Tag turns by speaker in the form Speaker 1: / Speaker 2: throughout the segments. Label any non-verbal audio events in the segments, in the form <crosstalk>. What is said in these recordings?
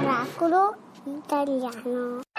Speaker 1: Miracolo italiano.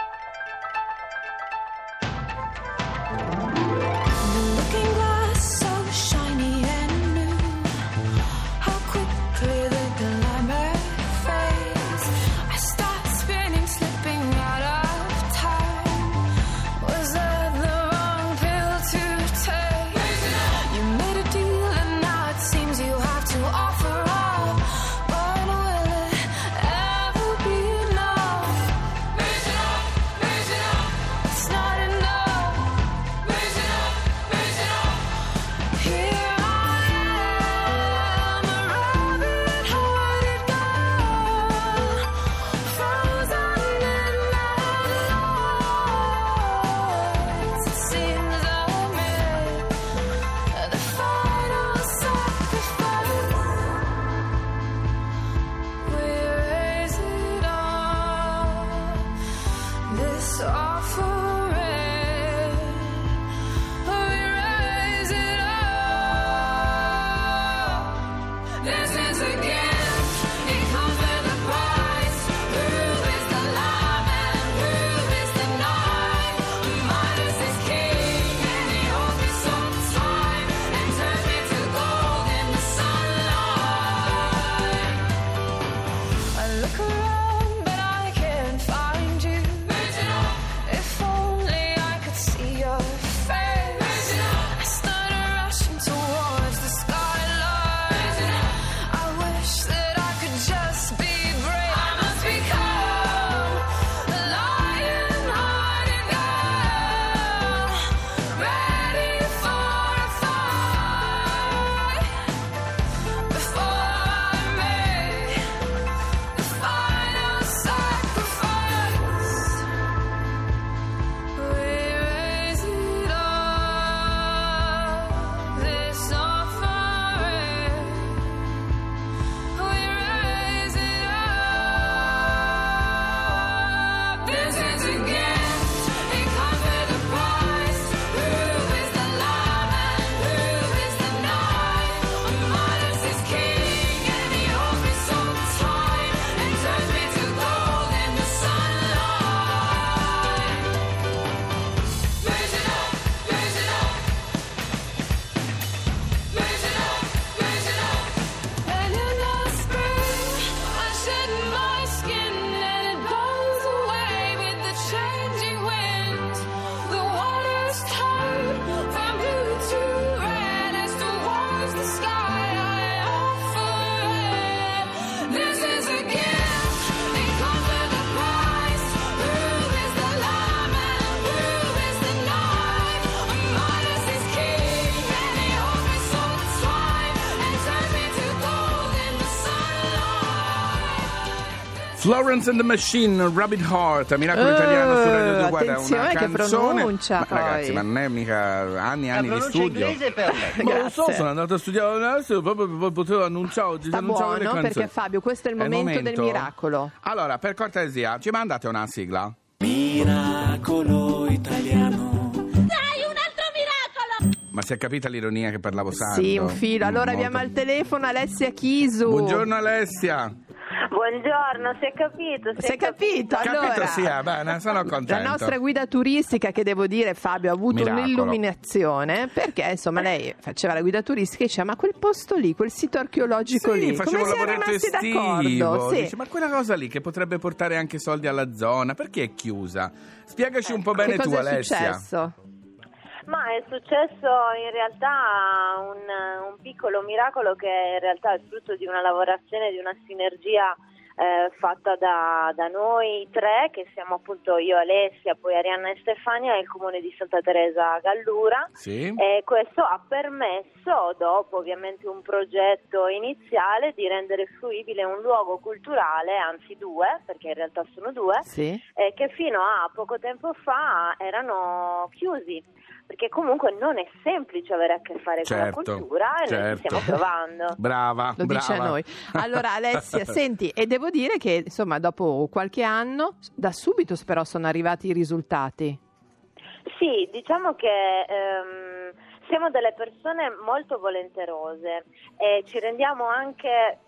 Speaker 2: Florence and the Machine, Rabbit Heart, Miracolo
Speaker 3: Eh,
Speaker 2: Italiano su Radio 2. Guarda,
Speaker 3: attenzione
Speaker 2: una
Speaker 3: che
Speaker 2: canzone.
Speaker 3: pronuncia,
Speaker 2: Ma ragazzi, ma non è mica anni e anni di studio.
Speaker 4: è perfetta.
Speaker 2: Ma lo so, sono andato a studiare adesso, proprio potevo annunciare oggi.
Speaker 3: Sta
Speaker 2: annunciavo le
Speaker 3: buono perché Fabio, questo è il
Speaker 2: È il
Speaker 3: momento, del
Speaker 2: momento?
Speaker 3: miracolo.
Speaker 2: Allora, per cortesia, ci mandate una sigla?
Speaker 5: Miracolo italiano.
Speaker 2: Ma si è capita l'ironia che parlavo santo?
Speaker 3: Sì, un filo. Allora
Speaker 2: Molto.
Speaker 3: abbiamo al telefono Alessia Chisu.
Speaker 2: Buongiorno Alessia.
Speaker 6: Buongiorno, si è capito?
Speaker 3: Si è capito? Allora,
Speaker 2: Capito? Sì, eh, bene, sono contento.
Speaker 3: La nostra guida turistica, che devo dire, Fabio, ha avuto
Speaker 2: Miracolo.
Speaker 3: un'illuminazione perché insomma lei faceva la guida turistica e diceva: Ma quel posto lì, quel sito archeologico
Speaker 2: Sì,
Speaker 3: lì,
Speaker 2: facevo
Speaker 3: come
Speaker 2: lavoretto
Speaker 3: rimasti
Speaker 2: estivo.
Speaker 3: d'accordo? Sì.
Speaker 2: Dice, ma quella cosa lì che potrebbe portare anche soldi alla zona, perché è chiusa? Spiegaci un po' bene
Speaker 3: che
Speaker 2: tu,
Speaker 3: cosa è
Speaker 2: Alessia.
Speaker 3: successo?
Speaker 6: Ma è successo in realtà un, un piccolo miracolo che in realtà è frutto di una lavorazione, di una sinergia eh, fatta da, da noi tre, che siamo appunto io, Alessia, poi Arianna e Stefania e il comune di Santa Teresa Gallura.
Speaker 2: Sì.
Speaker 6: E questo ha permesso, dopo ovviamente un progetto iniziale, di rendere fruibile un luogo culturale, anzi due, perché in realtà sono due,
Speaker 3: Sì.
Speaker 6: eh, che fino a poco tempo fa erano chiusi. Perché comunque non è semplice avere a che fare
Speaker 2: Certo,
Speaker 6: con la cultura e noi
Speaker 2: certo.
Speaker 6: ci stiamo provando. <laughs>
Speaker 2: Brava,
Speaker 3: Lo
Speaker 2: brava.
Speaker 3: dice a noi. Allora Alessia, <laughs> senti, e devo dire che insomma dopo qualche anno, da subito però sono arrivati i risultati.
Speaker 6: Sì, diciamo che ehm, siamo delle persone molto volenterose e ci rendiamo anche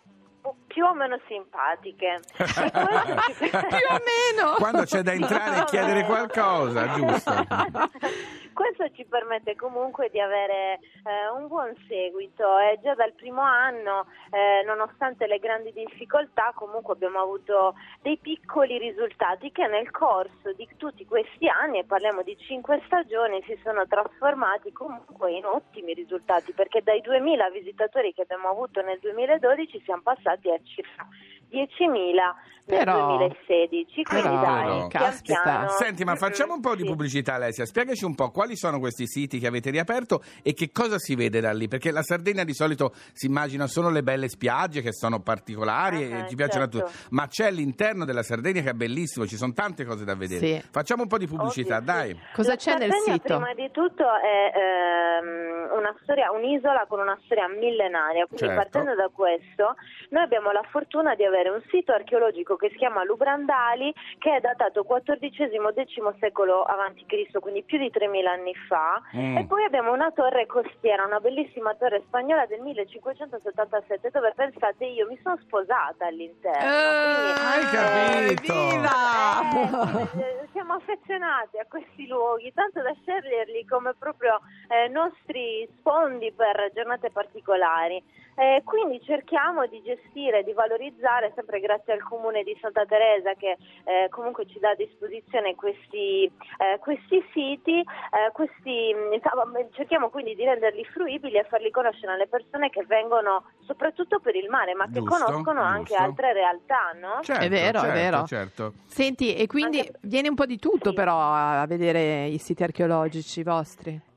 Speaker 6: più o meno simpatiche. <laughs>
Speaker 3: Più o meno.
Speaker 2: Quando c'è da entrare e chiedere qualcosa, giusto? <laughs>
Speaker 6: Questo ci permette comunque di avere eh, un buon seguito e già dal primo anno, eh, nonostante le grandi difficoltà, comunque abbiamo avuto dei piccoli risultati che nel corso di tutti questi anni, e parliamo di cinque stagioni, si sono trasformati comunque in ottimi risultati perché dai 2000 visitatori che abbiamo avuto nel 2012 siamo passati a circa 10.000 nel
Speaker 3: Però-
Speaker 6: 2016. Quindi
Speaker 3: però,
Speaker 6: dai, pian
Speaker 3: caspita.
Speaker 6: piano.
Speaker 2: Senti, ma facciamo un po' di
Speaker 6: Sì.
Speaker 2: pubblicità, Alessia. Spiegaci un po' quali sono questi siti che avete riaperto e che cosa si vede da lì. Perché la Sardegna di solito si immagina solo le belle spiagge che sono particolari
Speaker 6: Ah,
Speaker 2: e ci piacciono a
Speaker 6: certo.
Speaker 2: tutti. Ma c'è l'interno della Sardegna che è bellissimo, ci sono tante cose da vedere.
Speaker 3: Sì.
Speaker 2: Facciamo un po' di pubblicità,
Speaker 6: Ovvio, sì.
Speaker 2: dai.
Speaker 3: Cosa
Speaker 6: La
Speaker 3: c'è nel
Speaker 6: Sardegna,
Speaker 3: sito?
Speaker 6: Prima di tutto è ehm, una storia, un'isola con una storia millenaria, quindi
Speaker 2: Certo.
Speaker 6: partendo da questo noi abbiamo la fortuna di avere un sito archeologico che si chiama Lubrandali che è datato XIV-X secolo a.C., quindi più di 3000 anni fa
Speaker 2: Mm.
Speaker 6: e poi abbiamo una torre costiera, una bellissima torre spagnola del 1577 dove pensate io mi sono sposata all'interno. quindi-
Speaker 2: Hai capito?
Speaker 3: Evviva!
Speaker 6: eh, siamo affezionati a questi luoghi, tanto da sceglierli come proprio eh, nostri sfondi per giornate particolari. Eh, quindi cerchiamo di gestire, di valorizzare, sempre grazie al comune di Santa Teresa che eh, comunque ci dà a disposizione questi, eh, questi siti, eh, questi, insomma, cerchiamo quindi di renderli fruibili e farli conoscere alle persone che vengono soprattutto per il mare, ma che
Speaker 2: Giusto,
Speaker 6: conoscono anche
Speaker 2: giusto.
Speaker 6: altre realtà, no?
Speaker 2: Certo,
Speaker 3: È vero, è
Speaker 2: certo,
Speaker 3: vero.
Speaker 2: certo.
Speaker 3: Senti, e quindi
Speaker 6: Anche-
Speaker 3: viene un po' di tutto
Speaker 6: Sì.
Speaker 3: però a vedere i siti archeologici vostri.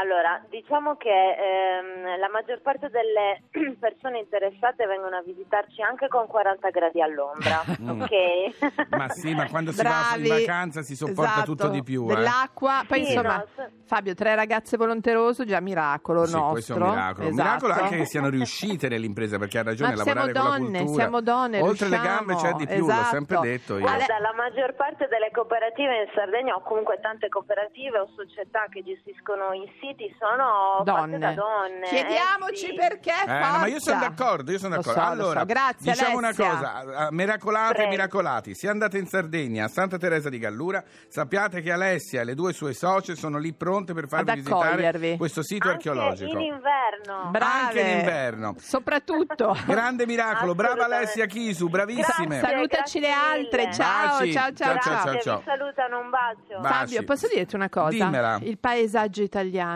Speaker 6: Allora diciamo che ehm, la maggior parte delle <clears throat> persone interessate vengono a visitarci anche con 40 gradi all'ombra, <laughs>
Speaker 2: Mm.
Speaker 6: ok?
Speaker 2: Ma sì, ma quando si va in
Speaker 3: Bravi.
Speaker 2: vacanza si sopporta
Speaker 3: Esatto.
Speaker 2: tutto di più. eh.
Speaker 3: Dell'acqua, poi
Speaker 6: Sì,
Speaker 3: insomma,
Speaker 6: no,
Speaker 3: Fabio, tre ragazze volonterose, già miracolo
Speaker 2: Sì,
Speaker 3: nostro.
Speaker 2: questo è un miracolo. Un
Speaker 3: Esatto.
Speaker 2: miracolo anche che siano riuscite nell'impresa, perché ha ragione
Speaker 3: Ma
Speaker 2: lavorare
Speaker 3: siamo
Speaker 2: con la
Speaker 3: donne,
Speaker 2: cultura.
Speaker 3: siamo donne,
Speaker 2: Oltre le
Speaker 3: riusciamo.
Speaker 2: gambe c'è di più, l'ho
Speaker 3: Esatto.
Speaker 2: sempre detto io.
Speaker 6: Guarda, la maggior parte delle cooperative in Sardegna o comunque tante cooperative o società che gestiscono i siti sono fatte
Speaker 3: Donne.
Speaker 6: da donne. eh,
Speaker 3: Chiediamoci
Speaker 6: sì.
Speaker 3: perché
Speaker 2: Eh, no, ma io sono d'accordo, io sono
Speaker 3: Lo
Speaker 2: d'accordo.
Speaker 3: so, lo
Speaker 2: allora,
Speaker 3: so. Grazie,
Speaker 2: diciamo
Speaker 3: Alessia.
Speaker 2: una cosa, eh, miracolate e
Speaker 6: Prego.
Speaker 2: miracolati, se andate in Sardegna, a Santa Teresa di Gallura, sappiate che Alessia e le due sue socie sono lì pronte per farvi visitare questo sito
Speaker 6: Anche
Speaker 2: archeologico.
Speaker 6: in inverno.
Speaker 3: Brave.
Speaker 2: Anche in inverno.
Speaker 3: Soprattutto. <laughs>
Speaker 2: Grande miracolo, brava. Alessia Chisu, bravissime.
Speaker 6: Grazie,
Speaker 3: Salutaci le
Speaker 6: grazie
Speaker 3: altre.
Speaker 6: mille.
Speaker 3: Ciao,
Speaker 2: Baci.
Speaker 3: ciao, ciao,
Speaker 2: Ciao, ciao, ciao.
Speaker 6: vi salutano, un bacio.
Speaker 2: Baci.
Speaker 3: Fabio, posso dirti una cosa?
Speaker 2: Dimmela.
Speaker 3: Il paesaggio italiano.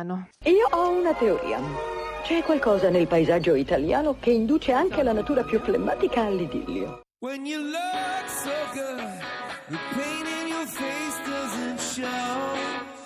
Speaker 4: Io ho una teoria. C'è qualcosa nel paesaggio italiano che induce anche la natura più flemmatica all'idillio.
Speaker 5: When you look so good, the pain in your face doesn't show.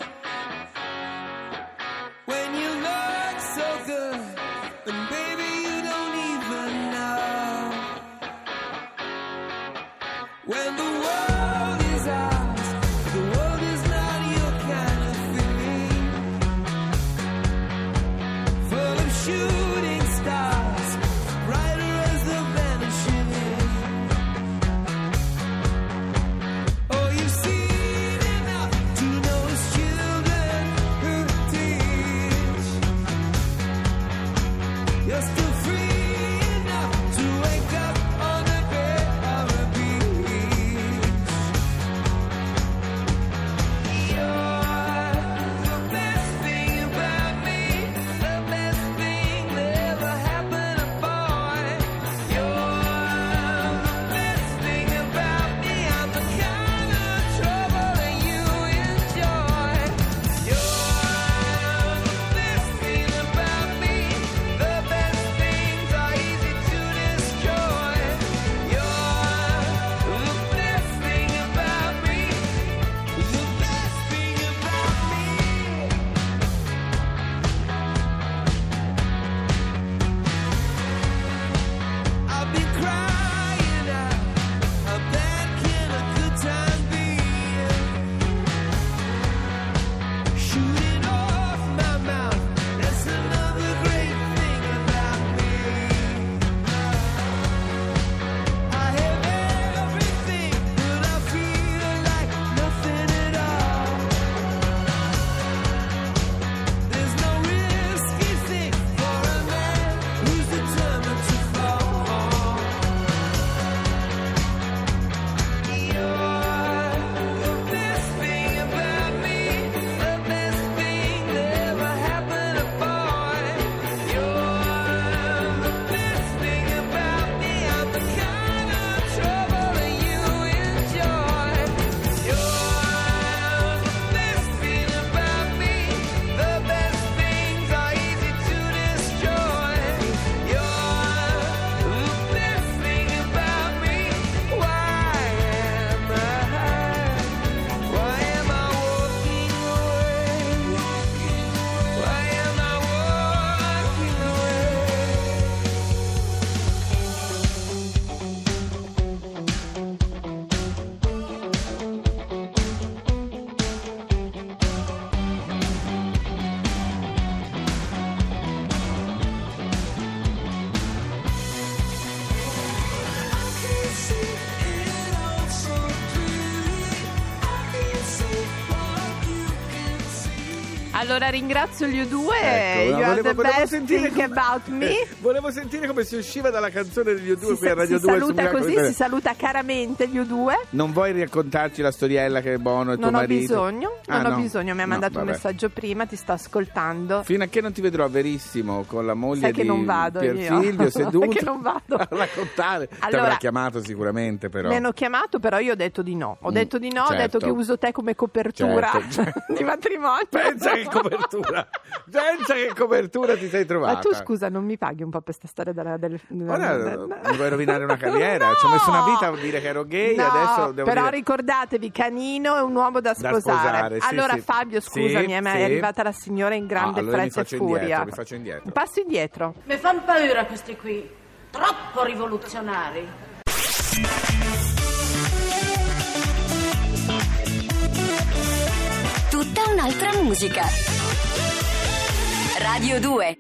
Speaker 3: Allora ringrazio gli U2
Speaker 2: Ecco, no,
Speaker 3: You are
Speaker 2: volevo-
Speaker 3: the
Speaker 2: volevo
Speaker 3: best
Speaker 2: sentire come-
Speaker 3: about <laughs> me
Speaker 2: Volevo sentire come si usciva dalla canzone degli U2
Speaker 3: si,
Speaker 2: qui a
Speaker 3: sa-
Speaker 2: Radio
Speaker 3: si
Speaker 2: 2 su
Speaker 3: saluta così, si saluta caramente gli U2
Speaker 2: Non vuoi raccontarci la storiella che è Bono e tuo
Speaker 3: Non ho
Speaker 2: marito?
Speaker 3: bisogno,
Speaker 2: Ah,
Speaker 3: non ho
Speaker 2: no.
Speaker 3: bisogno, mi ha
Speaker 2: No,
Speaker 3: mandato un
Speaker 2: vabbè.
Speaker 3: messaggio prima, ti sto ascoltando.
Speaker 2: Fino a che non ti vedrò verissimo con la moglie
Speaker 3: Sai che
Speaker 2: di
Speaker 3: non vado io.
Speaker 2: Pierfiglio <laughs> seduto
Speaker 3: Che non vado.
Speaker 2: a raccontare. Ti
Speaker 3: Allora,
Speaker 2: avrà chiamato sicuramente però.
Speaker 3: Mi hanno chiamato, però io ho detto di no. Ho
Speaker 2: Mm,
Speaker 3: detto di no, ho
Speaker 2: certo.
Speaker 3: detto che uso te come copertura
Speaker 2: Certo, certo. <laughs>
Speaker 3: di matrimonio.
Speaker 2: Pensa che copertura! <laughs> Pensa che copertura ti sei trovata.
Speaker 3: Ma tu scusa, non mi paghi un po' per questa storia della, del,
Speaker 2: Ora mi vuoi rovinare una carriera?
Speaker 3: No!
Speaker 2: Ci ho messo una vita a dire che ero gay,
Speaker 3: No,
Speaker 2: adesso devo
Speaker 3: però
Speaker 2: dire...
Speaker 3: ricordatevi, Canino è un uomo da
Speaker 2: Da
Speaker 3: sposare.
Speaker 2: sposare, sì,
Speaker 3: allora
Speaker 2: sì.
Speaker 3: Fabio, scusami,
Speaker 2: Sì,
Speaker 3: me
Speaker 2: sì.
Speaker 3: è arrivata la signora in grande
Speaker 2: Ah, allora
Speaker 3: fretta e
Speaker 2: faccio indietro,
Speaker 3: furia.
Speaker 2: mi faccio indietro.
Speaker 3: Un passo indietro.
Speaker 7: Mi fanno paura questi qui, troppo rivoluzionari.
Speaker 8: Tutta un'altra musica. Radio 2